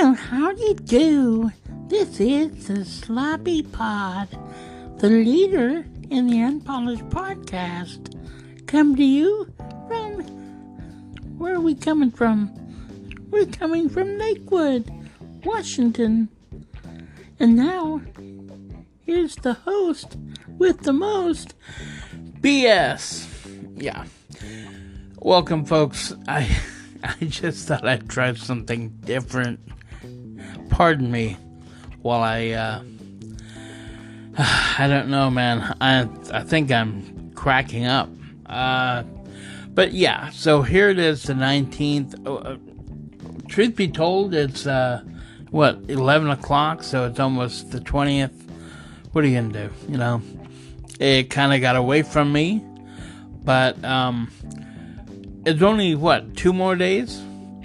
Well, how do you do? This is the Sloppy Pod, the leader in the Unpolished Podcast. Come to you from. Where are we coming from? We're coming from Lakewood, Washington. And now, here's the host with the most BS. Yeah. Welcome, folks. I I just thought I'd try something different. Pardon me while I uh I don't know, man. I I think I'm cracking up. Uh but yeah, so here it is the 19th. Uh, truth be told, it's uh what 11 o'clock, so it's almost the 20th. What are you gonna do? You know, it kind of got away from me, but um, it's only what two more days.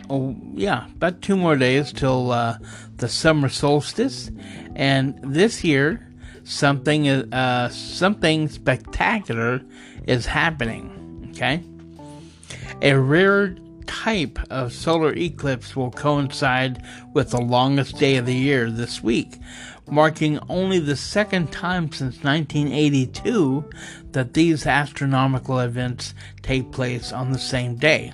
Oh yeah, about two more days till uh, the summer solstice, and this year something uh, something spectacular is happening. Okay, a rare type of solar eclipse will coincide with the longest day of the year this week, marking only the second time since 1982 that these astronomical events take place on the same day.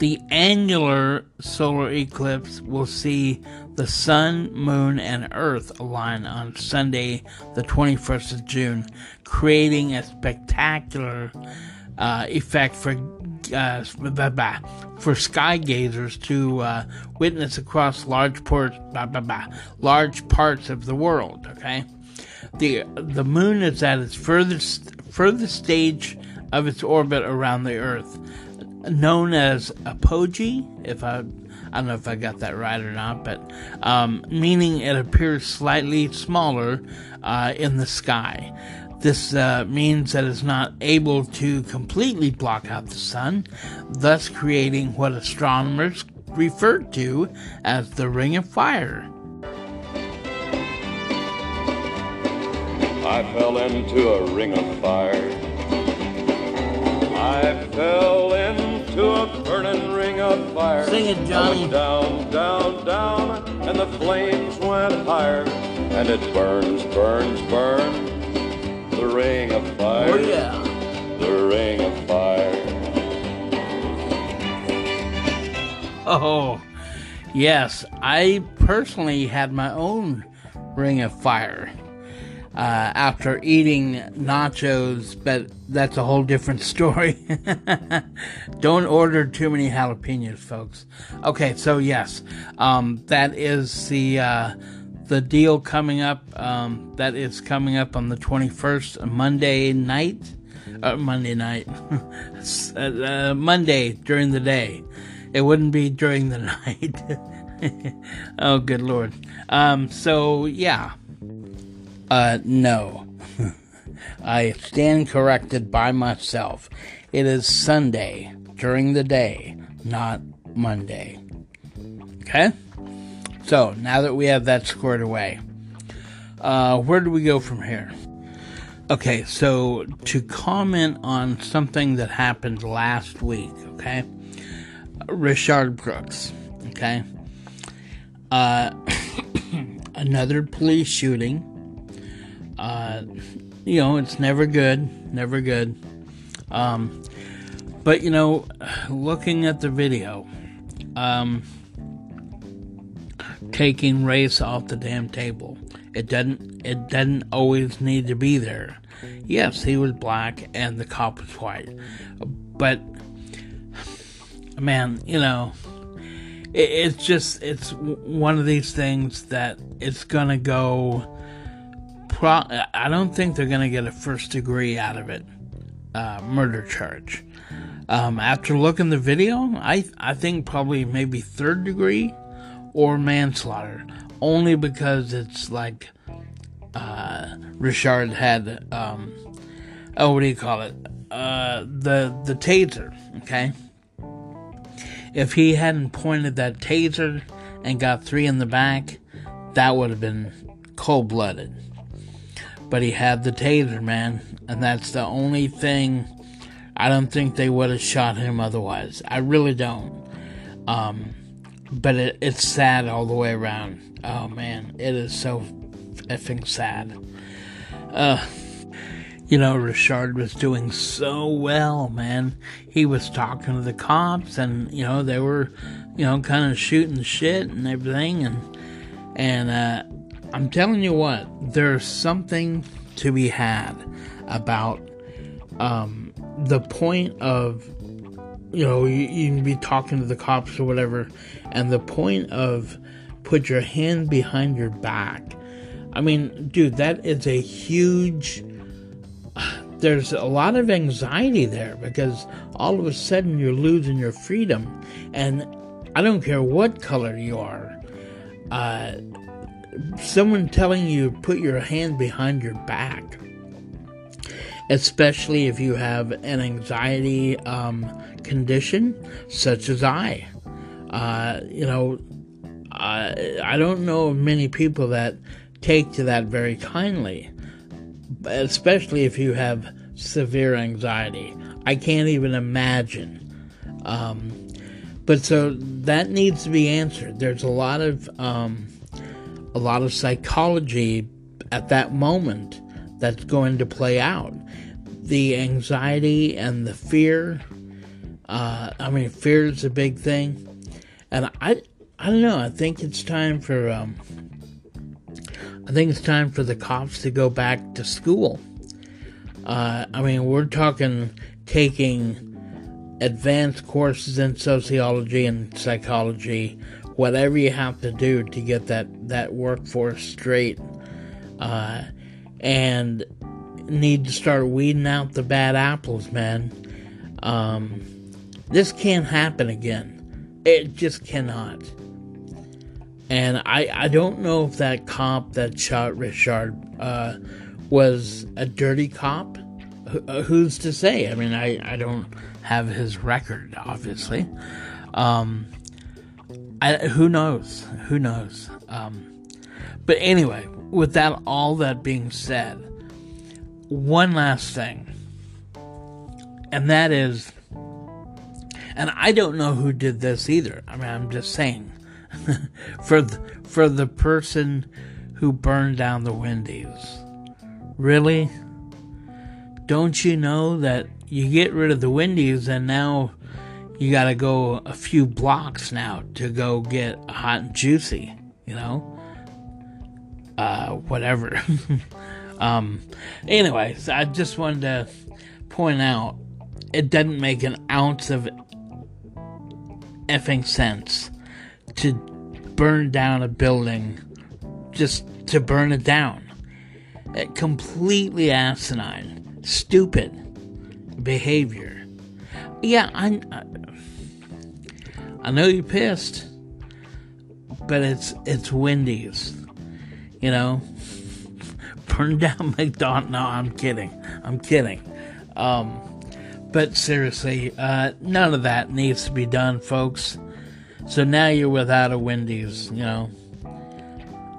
The annular solar eclipse will see the Sun, Moon, and Earth align on Sunday, the 21st of June, creating a spectacular uh, effect for uh, for sky gazers to uh, witness across large blah, blah, blah, large parts of the world. Okay, the the moon is at its furthest furthest stage of its orbit around the Earth, known as apogee. If I I don't know if I got that right or not, but um, meaning it appears slightly smaller uh, in the sky. This uh, means that it's not able to completely block out the sun, thus creating what astronomers refer to as the Ring of Fire. I fell into a ring of fire. I fell fire. Sing it, Johnny. Down, down, down, and the flames went higher. And it burns, burns, burns the ring of fire. Oh, yeah. The ring of fire. Oh, yes. I personally had my own ring of fire uh, after eating nachos, but that's a whole different story. Don't order too many jalapenos, folks. Okay, so yes, um, that is the. Uh, the deal coming up um, that is coming up on the 21st Monday night uh, Monday night uh, uh, Monday during the day it wouldn't be during the night oh good lord um, so yeah uh, no I stand corrected by myself it is Sunday during the day not Monday okay so now that we have that squared away, uh, where do we go from here? Okay, so to comment on something that happened last week, okay? Rayshard Brooks, okay? Uh, another police shooting. Uh, you know, it's never good, never good. Um, but you know, looking at the video, um, taking race off the damn table. It doesn't it doesn't always need to be there. Yes, he was black and the cop was white. But man, you know, it, it's just it's one of these things that it's gonna go. Pro- I don't think they're gonna get a first degree out of it, uh, murder charge. Um, after looking the video, I I think probably maybe third degree or manslaughter, only because it's like uh, Rayshard had um, oh what do you call it? Uh, the the taser okay? If he hadn't pointed that taser and got three in the back that would have been cold blooded but he had the taser man and that's the only thing I don't think they would have shot him otherwise I really don't um, but it, it's sad all the way around. Oh man, it is so effing sad. Uh, you know, Richard was doing so well, man. He was talking to the cops, and you know they were, you know, kind of shooting shit and everything, and and uh, I'm telling you what, there's something to be had about um, the point of, you know, you, you can be talking to the cops or whatever, and the point of put your hand behind your back. I mean, dude, that is a huge there's a lot of anxiety there because all of a sudden you're losing your freedom. And I don't care what color you are, uh, someone telling you put your hand behind your back, especially if you have an anxiety um, condition such as I. Uh, you know, I, I don't know of many people that take to that very kindly especially if you have severe anxiety. I can't even imagine. Um, but so that needs to be answered. There's a lot of um, a lot of psychology at that moment that's going to play out. The anxiety and the fear. Uh, I mean, fear is a big thing, and I I don't know. I think it's time for um, I think it's time for the cops to go back to school. Uh, I mean, we're talking taking advanced courses in sociology and psychology, whatever you have to do to get that, that workforce straight, uh, and need to start weeding out the bad apples, man. Um, this can't happen again. It just cannot. And I, I don't know if that cop that shot Richard uh, was a dirty cop. H- uh, who's to say? I mean, I, I don't have his record, obviously. Um, I, who knows? Who knows? Um, but anyway, with that, all that being said, one last thing, and that is, and I don't know who did this either. I mean, I'm just saying for the, for the person who burned down the Wendy's. Really? Don't you know that you get rid of the Wendy's and now you got to go a few blocks now to go get hot and juicy, you know? Uh, whatever. um, anyways, I just wanted to point out it doesn't make an ounce of effing sense to burn down a building just to burn it down. Uh, completely asinine, stupid behavior. Yeah, I, I know you're pissed, but it's it's Wendy's, you know. Burn down McDonald's. No, I'm kidding. I'm kidding. Um, but seriously, uh, none of that needs to be done, folks. So now you're without a Wendy's, you know.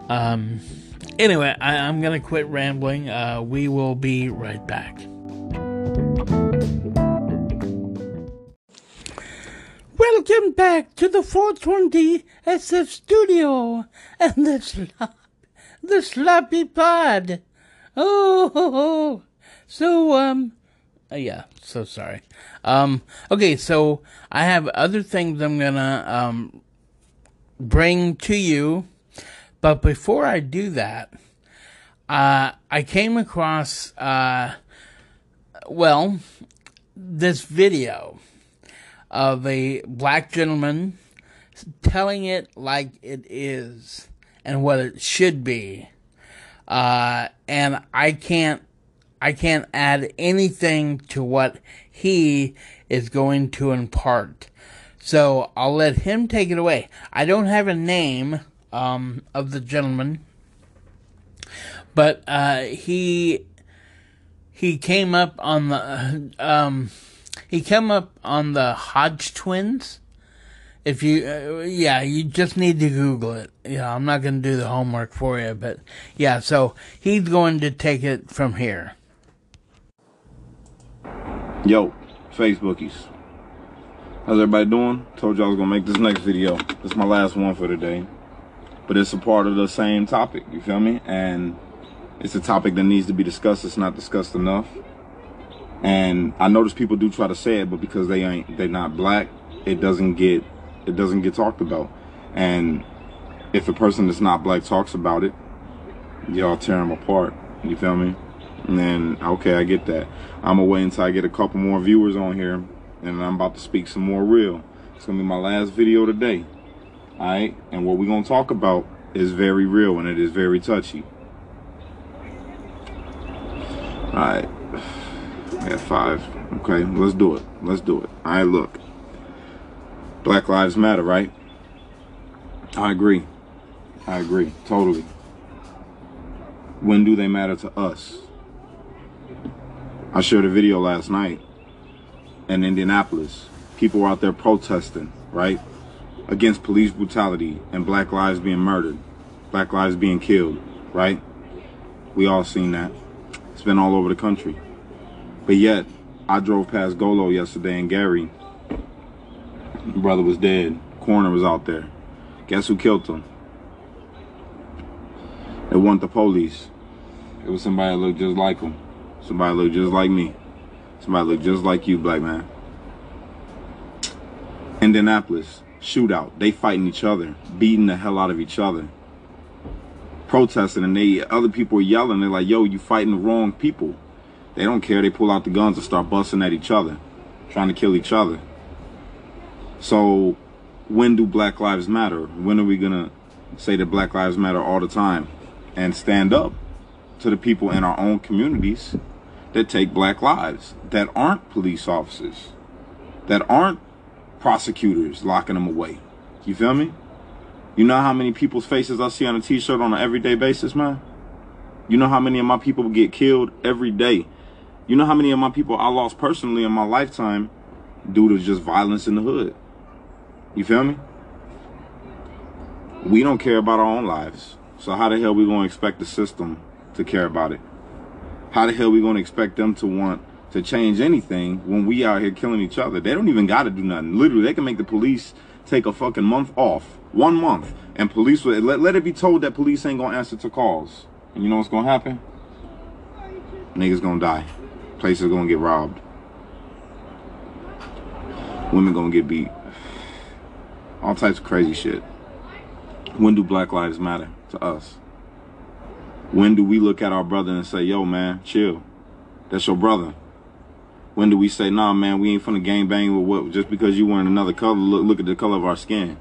Um, anyway, I, am to quit rambling. Uh, we will be right back. Welcome back to the 420 SF studio and the slop, the sloppy pod. Oh, oh, oh. so um, uh, yeah, so sorry. Um, okay, so I have other things I'm gonna um, bring to you, but before I do that, uh, I came across uh, well this video of a black gentleman telling it like it is and what it should be, uh, and I can't I can't add anything to what he is going to impart. So I'll let him take it away. I don't have a name um, of the gentleman, but uh, he he came up on the um, he came up on the Hodge twins. If you, uh, yeah, you just need to Google it. Yeah, I'm not going to do the homework for you, but yeah, so he's going to take it from here. Yo, Facebookies. How's everybody doing? Told y'all I was gonna make this next video. This is my last one for today. But it's a part of the same topic, you feel me? And it's a topic that needs to be discussed. It's not discussed enough. And I notice people do try to say it, but because they ain't they're not black, it doesn't get it doesn't get talked about. And if a person that's not black talks about it, y'all tear them apart. You feel me? And then okay, I get that. I'm gonna wait until I get a couple more viewers on here and I'm about to speak some more real. It's gonna be my last video today. Alright? And what we're gonna talk about is very real and it is very touchy. Alright. I got five. Okay, let's do it. Let's do it. Alright, look. Black Lives Matter, right? I agree. I agree. Totally. When do they matter to us? I shared a video last night in Indianapolis. People were out there protesting, right? Against police brutality and black lives being murdered, black lives being killed, right? We all seen that. It's been all over the country. But yet, I drove past Golo yesterday in Gary. Brother was dead. Coroner was out there. Guess who killed him? It wasn't the police. It was somebody that looked just like him. Somebody looked just like me. Somebody looked just like you, black man. Indianapolis, shootout. They fighting each other, beating the hell out of each other. Protesting and they other people are yelling. They're like, yo, you fighting the wrong people. They don't care. They pull out the guns and start busting at each other, trying to kill each other. So when do Black Lives Matter? When are we gonna say that Black Lives Matter all the time and stand up to the people in our own communities that take black lives, that aren't police officers, that aren't prosecutors locking them away. You feel me? You know how many people's faces I see on a t-shirt on an everyday basis, man? You know how many of my people get killed every day? You know how many of my people I lost personally in my lifetime due to just violence in the hood? You feel me? We don't care about our own lives. So how the hell we going to expect the system to care about it? How the hell we gonna expect them to want to change anything when we out here killing each other? They don't even gotta do nothing. Literally, they can make the police take a fucking month off, one month, and police let, let it be told that police ain't gonna answer to calls. And you know what's gonna happen? Niggas gonna die. Places gonna get robbed. Women gonna get beat. All types of crazy shit. When do Black Lives Matter to us? When do we look at our brother and say, yo, man, chill? That's your brother. When do we say, nah, man, we ain't finna gang bang with what, just because you wearing another color, look, look at the color of our skin.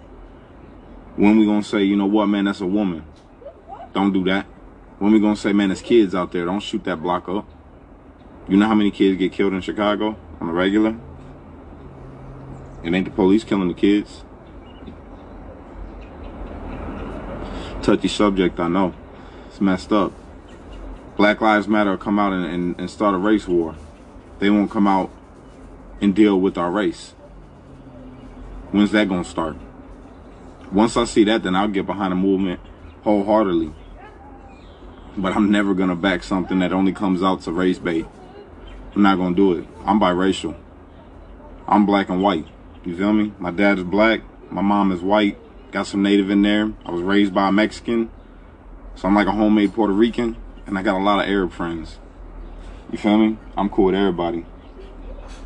When we gonna say, you know what, man, that's a woman. Don't do that. When we gonna say, man, there's kids out there, don't shoot that block up. You know how many kids get killed in Chicago on a regular? It ain't the police killing the kids. Touchy subject, I know It's messed up. Black Lives Matter come out and, and, and start a race war. They won't come out and deal with our race. When's that to start? Once I see that, then I'll get behind the movement wholeheartedly. But I'm never to back something that only comes out to race bait. I'm not to do it. I'm biracial. I'm black and white. You feel me? My dad is black. My mom is white. Got some native in there. I was raised by a Mexican. So I'm like a homemade Puerto Rican, and I got a lot of Arab friends. You feel me? I'm cool with everybody.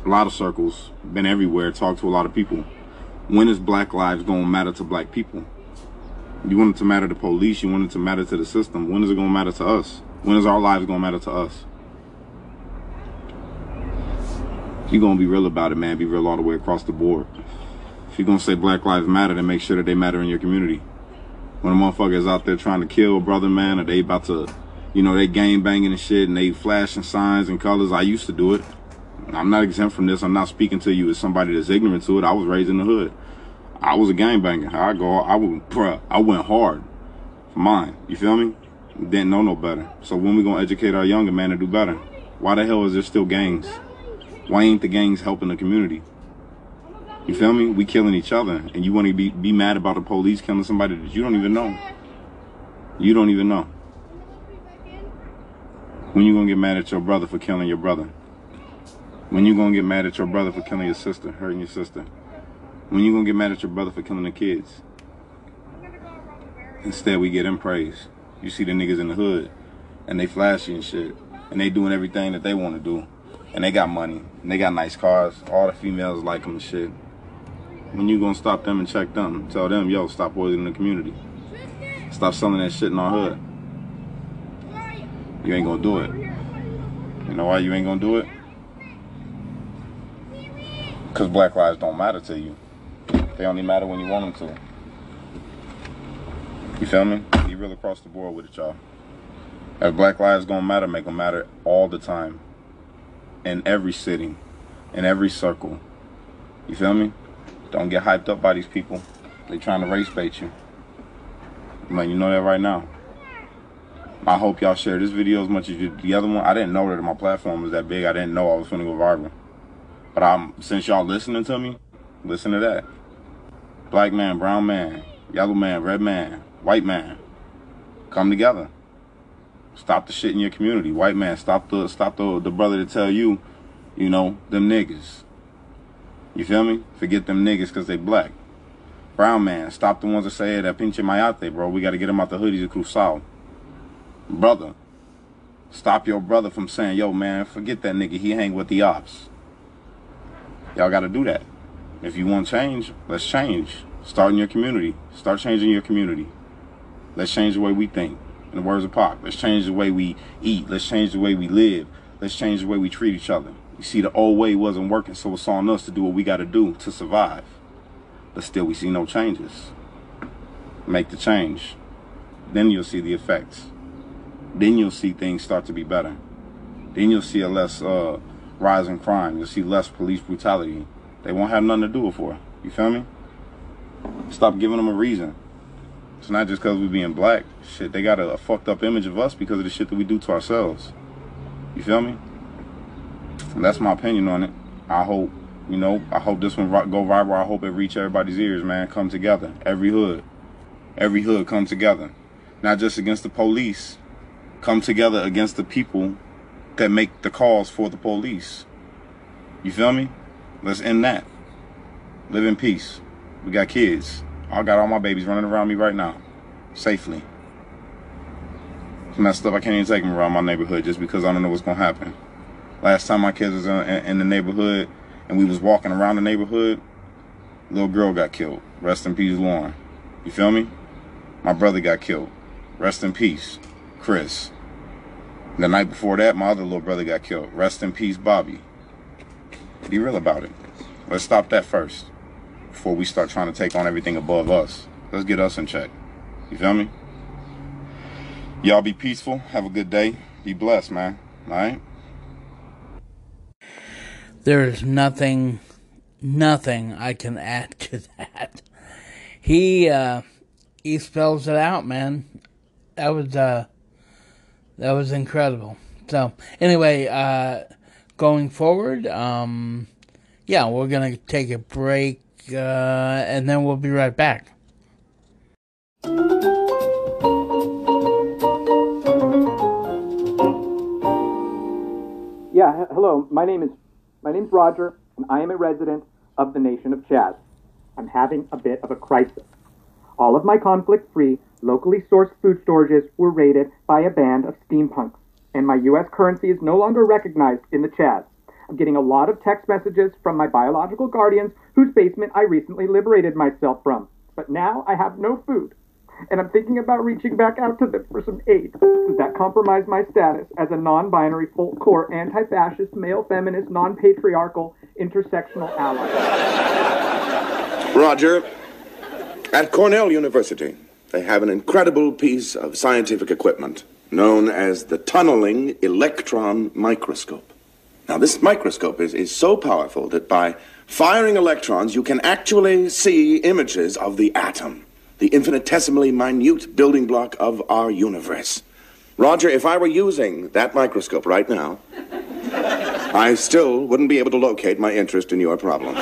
A lot of circles, been everywhere, talked to a lot of people. When is black lives to matter to black people? You want it to matter to police, you want it to matter to the system. When is it to matter to us? When is our lives to matter to us? If you're to be real about it, man, be real all the way across the board. If you're to say black lives matter, then make sure that they matter in your community when a motherfucker is out there trying to kill a brother, man, or they about to, you know, they game banging and shit and they flashing signs and colors. I used to do it. I'm not exempt from this. I'm not speaking to you as somebody that's ignorant to it. I was raised in the hood. I was a gang banger. I go, I would, bruh, I went hard for mine. You feel me? Didn't know no better. So when we gonna educate our younger man to do better? Why the hell is there still gangs? Why ain't the gangs helping the community? You feel me? We killing each other, and you want to be be mad about the police killing somebody that you don't even know. You don't even know. When you gonna get mad at your brother for killing your brother? When you gonna get mad at your brother for killing your sister, hurting your sister? When you gonna get mad at your brother for killing the kids? Instead, we get him praise. You see the niggas in the hood, and they flashy and shit, and they doing everything that they want to do, and they got money, and they got nice cars. All the females like them and shit. When you gonna stop them and check them? Tell them, yo, stop poisoning the community. Stop selling that shit in our hood. You ain't gonna do it. You know why you ain't gonna do it? Because black lives don't matter to you. They only matter when you want them to. You feel me? You real across the board with it, y'all. If black lives gonna matter, make them matter all the time. In every city. In every circle. You feel me? Don't get hyped up by these people. They trying to race bait you. Man, you know that right now. I hope y'all share this video as much as you the other one. I didn't know that my platform was that big. I didn't know I was gonna go viral. But I'm since y'all listening to me, listen to that. Black man, brown man, yellow man, red man, white man, come together. Stop the shit in your community. White man, stop the stop the the brother to tell you, you know, them niggas. You feel me? Forget them niggas because they black. Brown man, stop the ones that say that pinche mayate, bro. We got to get them out the hoodies of Cruzal. Brother, stop your brother from saying, yo, man, forget that nigga. He hang with the ops. Y'all got to do that. If you want change, let's change. Start in your community. Start changing your community. Let's change the way we think. In the words of Pac, let's change the way we eat. Let's change the way we live. Let's change the way we treat each other. You see, the old way wasn't working, so it's on us to do what we got to do to survive. But still, we see no changes. Make the change. Then you'll see the effects. Then you'll see things start to be better. Then you'll see a less uh, rise in crime. You'll see less police brutality. They won't have nothing to do it for. You feel me? Stop giving them a reason. It's not just because we being black. Shit, they got a, a fucked up image of us because of the shit that we do to ourselves. You feel me? And that's my opinion on it. I hope, you know, I hope this one go viral. I hope it reach everybody's ears, man. Come together. Every hood. Every hood come together. Not just against the police. Come together against the people that make the calls for the police. You feel me? Let's end that. Live in peace. We got kids. I got all my babies running around me right now. Safely. Messed up. I can't even take them around my neighborhood just because I don't know what's to happen. Last time my kids was in, in the neighborhood and we was walking around the neighborhood, little girl got killed. Rest in peace, Lauren. You feel me? My brother got killed. Rest in peace, Chris. The night before that, my other little brother got killed. Rest in peace, Bobby. Be real about it. Let's stop that first before we start trying to take on everything above us. Let's get us in check. You feel me? Y'all be peaceful. Have a good day. Be blessed, man. All right? There is nothing, nothing I can add to that. He, uh, he spells it out, man. That was, uh, that was incredible. So, anyway, uh, going forward, um, yeah, we're gonna take a break, uh, and then we'll be right back. Yeah, hello. My name is my name's Roger, and I am a resident of the nation of Chaz. I'm having a bit of a crisis. All of my conflict-free, locally sourced food storages were raided by a band of steampunks, and my U.S. currency is no longer recognized in the Chaz. I'm getting a lot of text messages from my biological guardians whose basement I recently liberated myself from. But now I have no food and I'm thinking about reaching back out to them for some aid. Does that compromise my status as a non binary, full core, anti fascist, male feminist, non patriarchal, intersectional ally? Roger, at Cornell University, they have an incredible piece of scientific equipment known as the tunneling electron microscope. Now, this microscope is, is so powerful that by firing electrons, you can actually see images of the atom the infinitesimally minute building block of our universe. Roger, if I were using that microscope right now, I still wouldn't be able to locate my interest in your problem.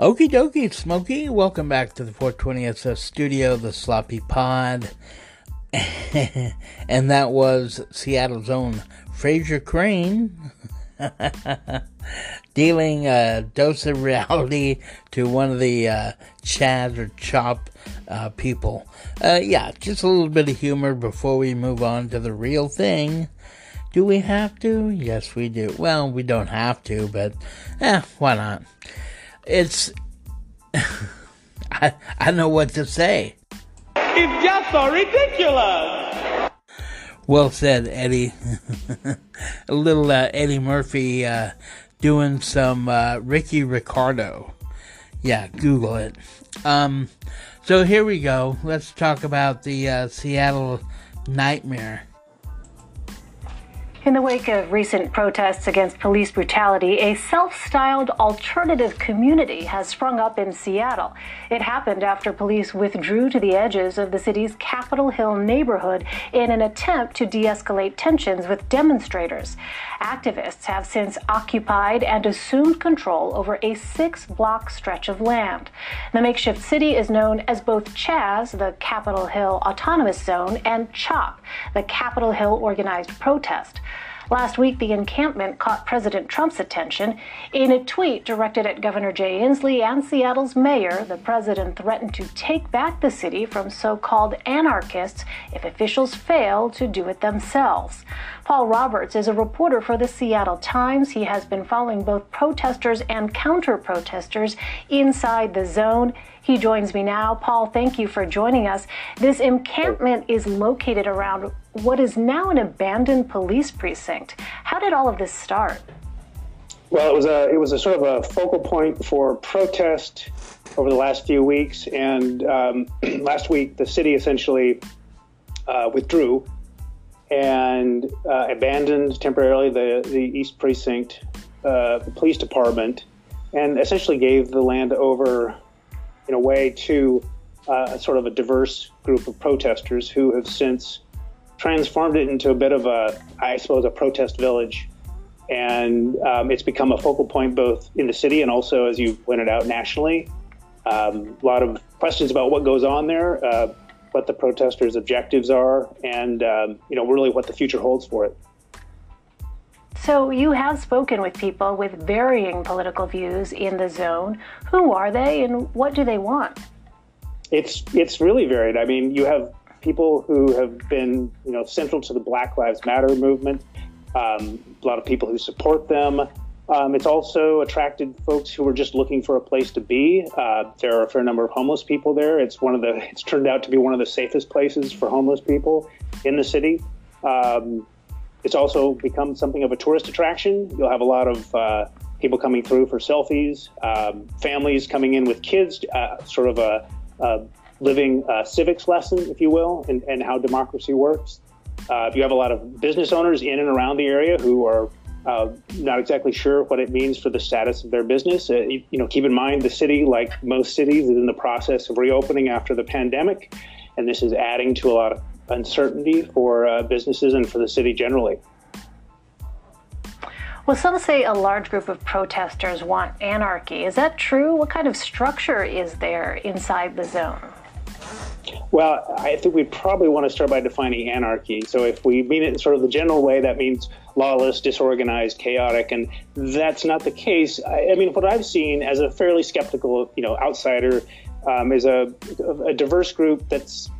Okie dokie, Smokey. Welcome back to the 420SS studio, the Sloppy Pod. and that was Seattle's own Frasier Crane dealing a dose of reality to one of the uh, Chaz or Chop uh, people. Uh, yeah, just a little bit of humor before we move on to the real thing. Do we have to? Yes, we do. Well, we don't have to, but eh, why not? It's. I, I know what to say. It's just so ridiculous. Well said, Eddie. a little uh, Eddie Murphy uh, doing some uh, Ricky Ricardo. Yeah, Google it. Um, so here we go. Let's talk about the uh, Seattle Nightmare. In the wake of recent protests against police brutality, a self styled alternative community has sprung up in Seattle. It happened after police withdrew to the edges of the city's Capitol Hill neighborhood in an attempt to de escalate tensions with demonstrators. Activists have since occupied and assumed control over a six block stretch of land. The makeshift city is known as both Chaz, the Capitol Hill Autonomous Zone, and CHOP, the Capitol Hill Organized Protest. Last week, the encampment caught President Trump's attention. In a tweet directed at Governor Jay Inslee and Seattle's mayor, the president threatened to take back the city from so called anarchists if officials fail to do it themselves. Paul Roberts is a reporter for the Seattle Times. He has been following both protesters and counter protesters inside the zone. He joins me now. Paul, thank you for joining us. This encampment is located around what is now an abandoned police precinct. How did all of this start? Well, it was a it was a sort of a focal point for protest over the last few weeks, and um, last week the city essentially uh, withdrew and uh, abandoned temporarily the the East Precinct uh, Police Department, and essentially gave the land over in a way to uh, sort of a diverse group of protesters who have since transformed it into a bit of a, I suppose, a protest village. And um, it's become a focal point both in the city and also, as you pointed out, nationally. Um, a lot of questions about what goes on there, uh, what the protesters' objectives are, and um, you know, really what the future holds for it. So you have spoken with people with varying political views in the zone. Who are they, and what do they want? It's it's really varied. I mean, you have people who have been you know central to the Black Lives Matter movement. Um, a lot of people who support them. Um, it's also attracted folks who are just looking for a place to be. Uh, there are a fair number of homeless people there. It's one of the. It's turned out to be one of the safest places for homeless people in the city. Um, it's also become something of a tourist attraction. You'll have a lot of uh, people coming through for selfies, um, families coming in with kids, uh, sort of a, a living uh, civics lesson, if you will, and, and how democracy works. Uh, you have a lot of business owners in and around the area who are uh, not exactly sure what it means for the status of their business. Uh, you, you know, keep in mind the city, like most cities, is in the process of reopening after the pandemic, and this is adding to a lot of uncertainty for uh, businesses and for the city generally. Well, some say a large group of protesters want anarchy. Is that true? What kind of structure is there inside the zone? Well, I think we probably want to start by defining anarchy. So, if we mean it in sort of the general way, that means lawless, disorganized, chaotic, and that's not the case. I, I mean, what I've seen as a fairly skeptical, you know, outsider um, is a, a diverse group that's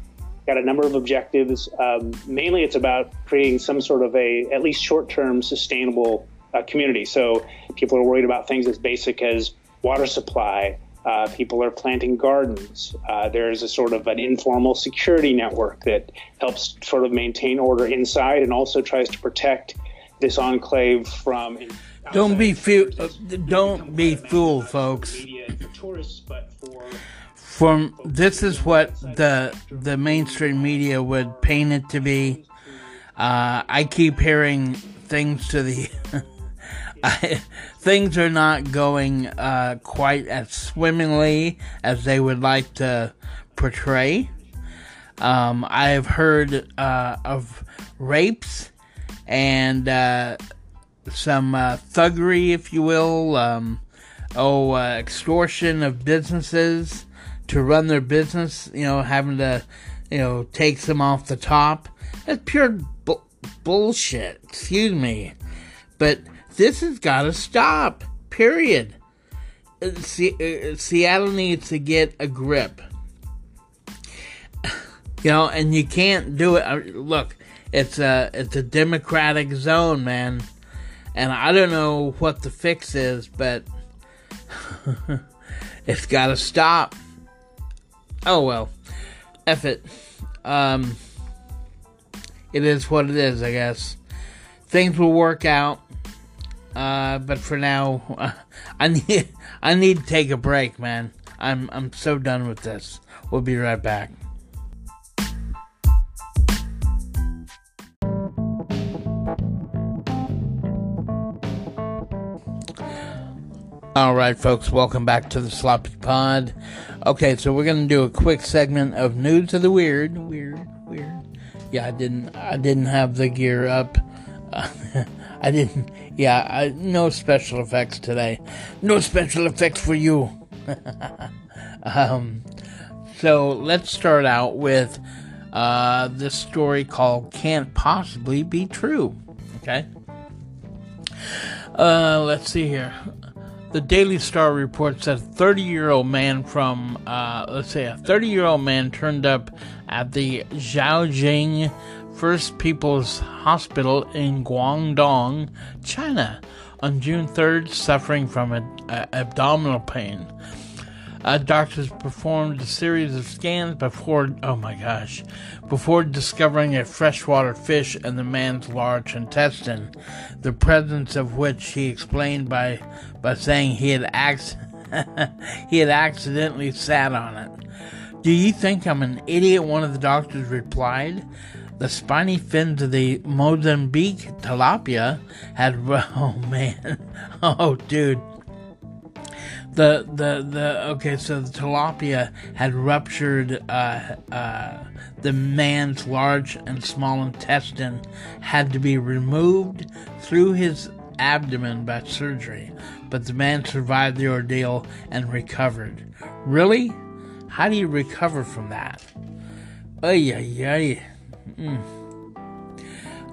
got a number of objectives. Um, mainly, it's about creating some sort of a at least short-term sustainable uh, community. So people are worried about things as basic as water supply. Uh, people are planting gardens. Uh, there's a sort of an informal security network that helps sort of maintain order inside and also tries to protect this enclave from. Don't be uh, don't be fooled, folks. Tourists, but for from this is what the the mainstream media would paint it to be. Uh, I keep hearing things to the I, things are not going uh, quite as swimmingly as they would like to portray. Um, I have heard uh, of rapes and uh, some uh, thuggery, if you will. Um, oh, uh, extortion of businesses to run their business, you know, having to, you know, take some off the top. That's pure bu- bullshit. Excuse me. But this has got to stop. Period. Uh, uh, Seattle needs to get a grip. You know, and you can't do it. uh, Look, it's a it's a democratic zone, man, and I don't know what the fix is, but it's got to stop. Oh well, F it. Um, it is what it is, I guess. Things will work out, uh, but for now, I need I need to take a break, man. I'm I'm so done with this. We'll be right back. All right, folks, welcome back to the Sloppy Pod. Okay, so we're gonna do a quick segment of news of the weird, weird, weird. Yeah, I didn't, I didn't have the gear up. I didn't. Yeah, I, no special effects today. No special effects for you. um, so let's start out with uh, this story called "Can't Possibly Be True." Okay. Uh, let's see here. The Daily Star reports that a 30 year old man from, uh, let's say, a 30 year old man turned up at the Zhaoqing First People's Hospital in Guangdong, China, on June 3rd, suffering from a, a- abdominal pain. Uh, doctors performed a series of scans before, oh my gosh, before discovering a freshwater fish in the man's large intestine, the presence of which he explained by by saying he had acc- he had accidentally sat on it. Do you think I'm an idiot? One of the doctors replied. The spiny fins of the Mozambique tilapia had, oh man, oh dude, the the the okay so the tilapia had ruptured uh uh the man's large and small intestine had to be removed through his abdomen by surgery but the man survived the ordeal and recovered. Really? How do you recover from that? Ay ay ay. Mm.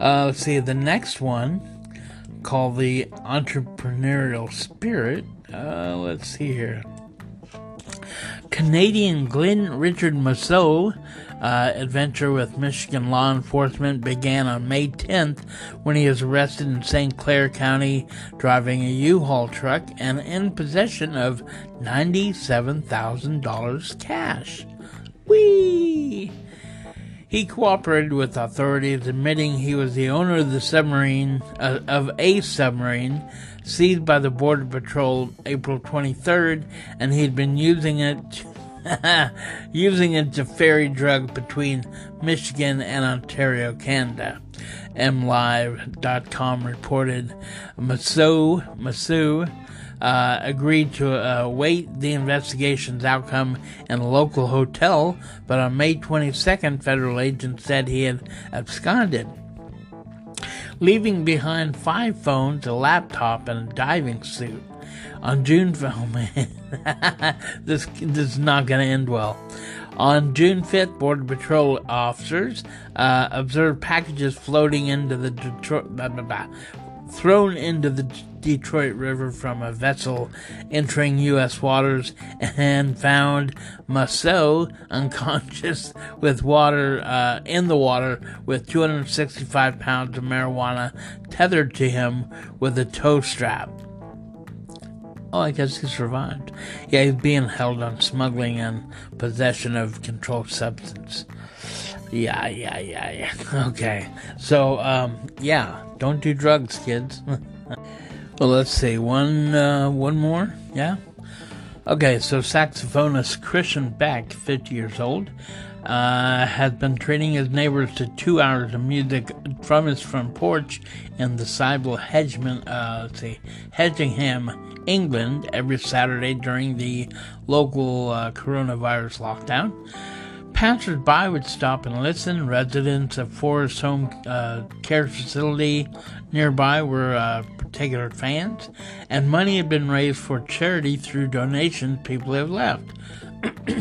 uh, let's see the next one called the entrepreneurial spirit uh, let's see here. Canadian Glenn Richard Masseau uh, adventure with Michigan law enforcement began on May 10th when he was arrested in St. Clair County driving a U-Haul truck and in possession of $97,000 cash. Whee! He cooperated with authorities, admitting he was the owner of the submarine, uh, of a submarine, seized by the Border Patrol April 23rd, and he'd been using it, using it to ferry drugs between Michigan and Ontario, Canada. MLive.com reported Massou, Massou uh, agreed to uh, await the investigation's outcome in a local hotel, but on May 22nd, federal agents said he had absconded, leaving behind five phones, a laptop, and a diving suit. On June, oh man, this this is not going to end well. On June 5th, Border Patrol officers uh, observed packages floating into the Detroit, blah, blah, blah, thrown into the Detroit River from a vessel entering U.S. waters and found Massot unconscious with water uh, in the water with 265 pounds of marijuana tethered to him with a tow strap. Oh, I guess he survived. Yeah, he's being held on smuggling and possession of controlled substance. Yeah, yeah, yeah, yeah. Okay. So, um, yeah, don't do drugs, kids. well, let's see. One, uh, one more. Yeah. Okay. So, saxophonist Christian Beck, 50 years old, uh, has been treating his neighbors to two hours of music from his front porch in the Sible Hedgeman, uh, see, Hedgingham, England, every Saturday during the local uh, coronavirus lockdown. Passers-by would stop and listen. Residents of Forest Home uh, Care Facility nearby were uh, particular fans, and money had been raised for charity through donations people have left.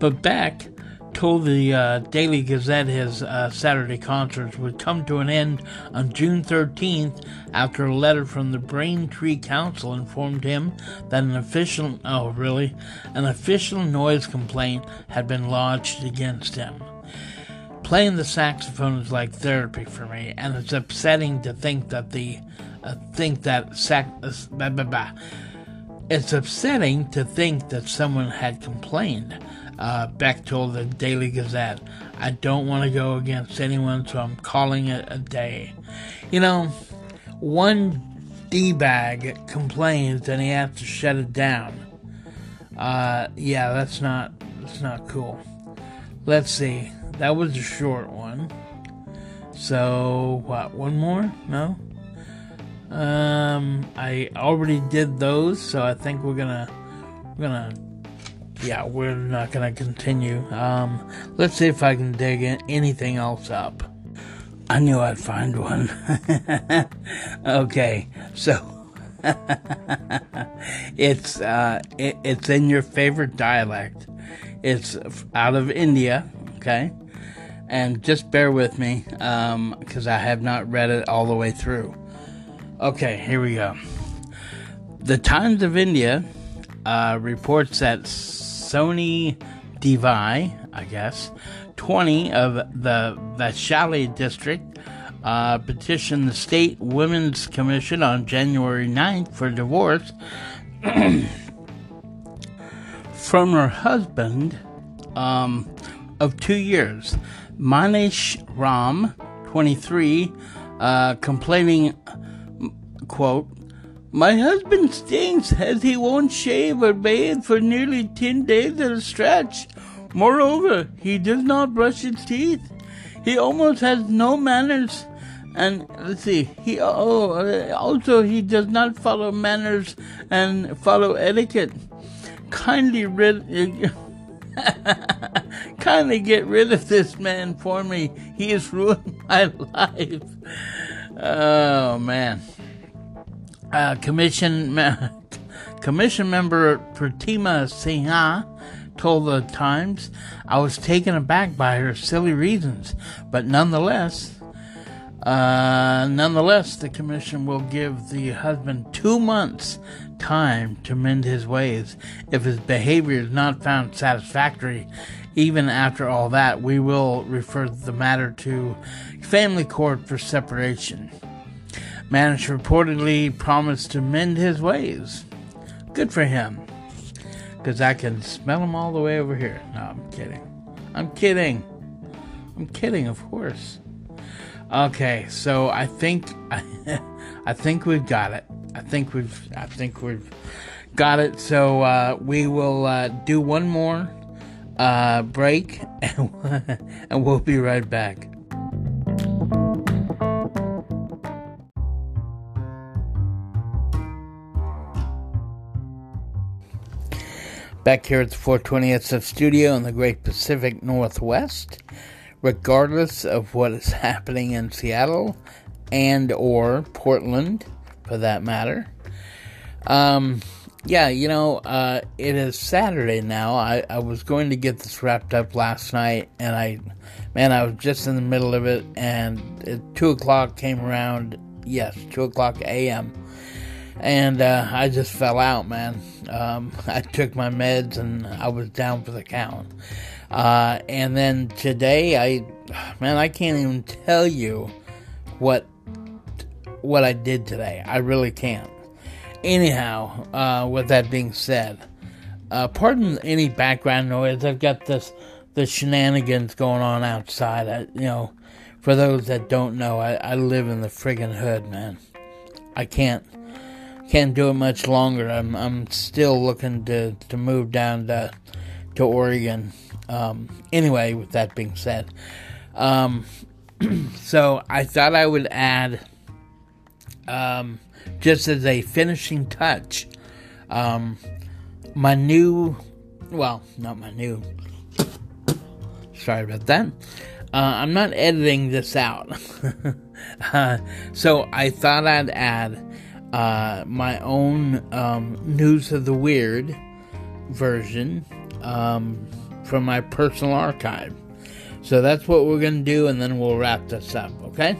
but Beck told the uh, Daily Gazette his uh, Saturday concerts would come to an end on June 13th after a letter from the Braintree Council informed him that an official, oh really, an official noise complaint had been lodged against him. Playing the saxophone is like therapy for me, and it's upsetting to think that the uh, think that sac. Uh, blah, blah, blah. It's upsetting to think that someone had complained uh, Beck told the Daily Gazette, I don't want to go against anyone, so I'm calling it a day. You know, one D bag complains and he has to shut it down. Uh, yeah, that's not that's not cool. Let's see. That was a short one. So what? One more? No. Um, I already did those, so I think we're gonna we're gonna yeah, we're not gonna continue. Um, let's see if I can dig in, anything else up. I knew I'd find one. okay, so it's uh, it, it's in your favorite dialect. It's out of India. Okay, and just bear with me because um, I have not read it all the way through. Okay, here we go. The Times of India uh, reports that Sony Devi, I guess, 20 of the Vaishali district uh, petitioned the State Women's Commission on January 9th for divorce from her husband um, of two years. Manish Ram, 23, uh, complaining, quote, my husband stinks as he won't shave or bathe for nearly 10 days at a stretch. Moreover, he does not brush his teeth. He almost has no manners. And let's see, he uh, oh, also he does not follow manners and follow etiquette. Kindly rid, kindly get rid of this man for me. He has ruined my life. Oh man. Uh, commission commission member Pratima Sinha told the Times, "I was taken aback by her silly reasons, but nonetheless, uh, nonetheless, the commission will give the husband two months time to mend his ways. If his behavior is not found satisfactory, even after all that, we will refer the matter to family court for separation." Manish reportedly promised to mend his ways. Good for him. Because I can smell him all the way over here. No, I'm kidding. I'm kidding. I'm kidding, of course. Okay, so I think I think we've got it. I think we've I think we've got it. So uh, we will uh, do one more uh, break, and, and we'll be right back. Back here at the 420th studio in the great Pacific Northwest, regardless of what is happening in Seattle and or Portland, for that matter. Um, yeah, you know, uh, it is Saturday now. I, I was going to get this wrapped up last night, and I, man, I was just in the middle of it, and at 2 o'clock came around. Yes, 2 o'clock a.m and uh, I just fell out, man. Um, I took my meds and I was down for the count. Uh, and then today, I, man, I can't even tell you what what I did today. I really can't. Anyhow, uh, with that being said, uh, pardon any background noise. I've got this the shenanigans going on outside. I, you know, for those that don't know, I, I live in the friggin' hood, man. I can't can't do it much longer. I'm I'm still looking to, to move down to to Oregon. Um, anyway, with that being said, um, so I thought I would add um, just as a finishing touch, um, my new, well, not my new. Sorry about that. Uh, I'm not editing this out. uh, so I thought I'd add uh, my own um, news of the weird version um, from my personal archive. So that's what we're going to do, and then we'll wrap this up, okay?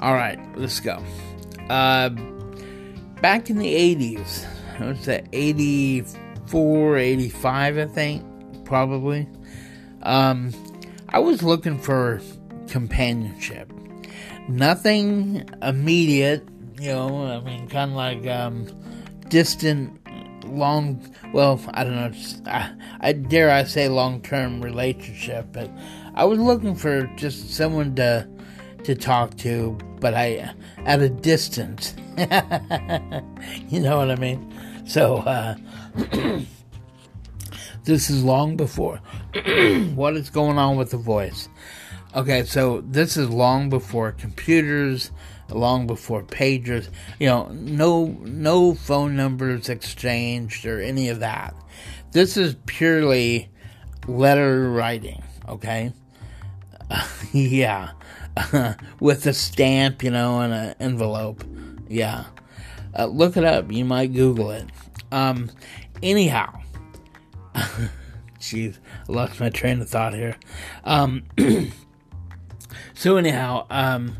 All right, let's go. Uh, back in the 80s, was that 84, 85, I think, probably. Um, I was looking for companionship. Nothing immediate, you know, I mean, kind of like um, distant, long, well, I don't know, I, I dare I say long term relationship, but I was looking for just someone to to talk to, but I at a distance. you know what I mean? So uh, this is long before. what is going on with the voice? Okay, so this is long before computers, long before pagers. You know, no no phone numbers exchanged or any of that. This is purely letter writing. Okay, uh, yeah, with a stamp, you know, and an envelope. Yeah, uh, look it up. You might Google it. Um, anyhow, jeez, I lost my train of thought here. Um. So anyhow, um,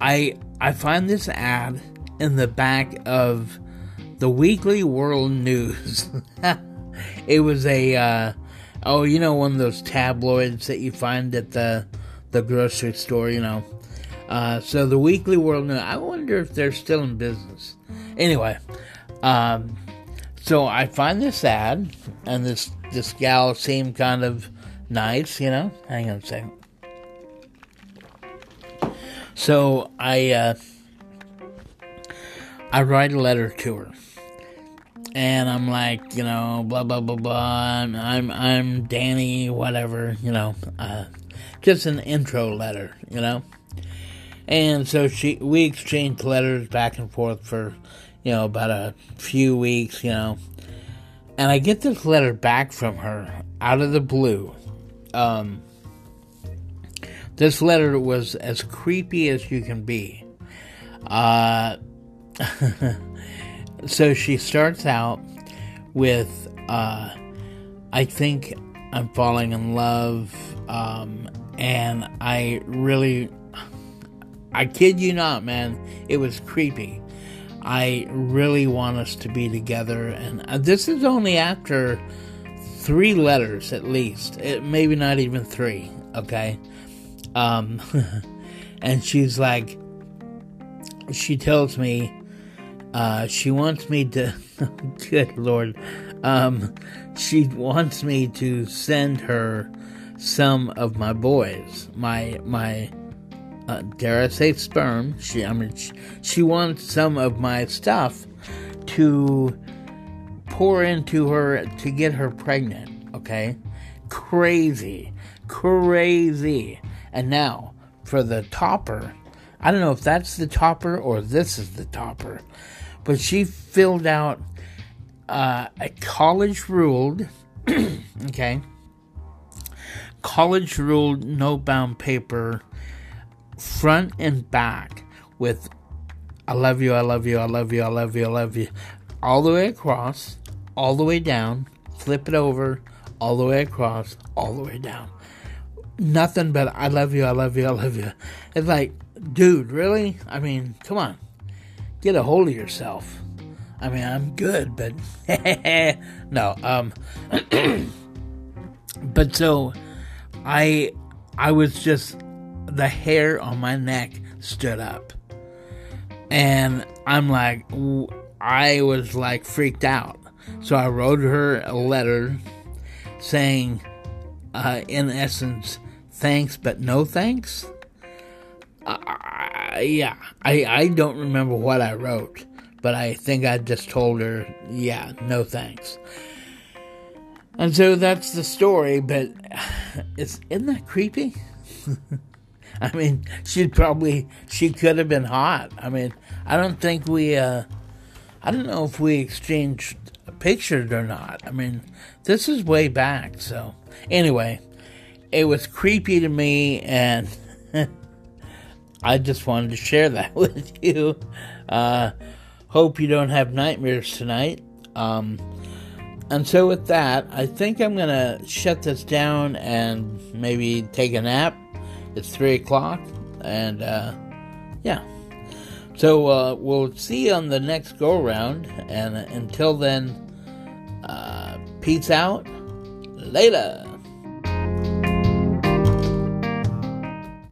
I I find this ad in the back of the Weekly World News. it was a uh, oh, you know, one of those tabloids that you find at the the grocery store. You know, uh, so the Weekly World News. I wonder if they're still in business. Anyway, um, so I find this ad, and this this gal seemed kind of nice. You know, hang on a second. So I uh, I write a letter to her, and I'm like, you know, blah blah blah blah. I'm I'm, Danny, whatever, you know, uh, just an intro letter, you know. And so she we exchanged letters back and forth for, you know, about a few weeks, you know. And I get this letter back from her out of the blue. Um, this letter was as creepy as you can be. Uh, so she starts out with, uh, I think I'm falling in love, um, and I really, I kid you not, man, it was creepy. I really want us to be together, and uh, this is only after three letters at least, it, maybe not even three, okay? Um, and she's like, she tells me, uh, she wants me to, good lord, um, she wants me to send her some of my boys, my, my, uh, dare I say sperm. She, I mean, she, she wants some of my stuff to pour into her to get her pregnant. Okay, crazy, crazy. And now for the topper. I don't know if that's the topper or this is the topper, but she filled out uh, a college ruled, okay, college ruled no bound paper, front and back with I love you, I love you, I love you, I love you, I love you, all the way across, all the way down, flip it over, all the way across, all the way down nothing but I love you, I love you, I love you. It's like, dude, really? I mean, come on. Get a hold of yourself. I mean, I'm good, but no. Um but so I I was just the hair on my neck stood up. And I'm like I was like freaked out. So I wrote her a letter saying uh, in essence thanks but no thanks. Uh, yeah, I I don't remember what I wrote, but I think I just told her, yeah, no thanks. And so that's the story, but it's isn't that creepy? I mean, she'd probably she could have been hot. I mean, I don't think we uh I don't know if we exchanged pictures or not. I mean, this is way back, so anyway, it was creepy to me, and I just wanted to share that with you. Uh, hope you don't have nightmares tonight. Um, And so, with that, I think I'm going to shut this down and maybe take a nap. It's 3 o'clock, and uh, yeah. So, uh, we'll see you on the next go around, and until then, uh, peace out. Later.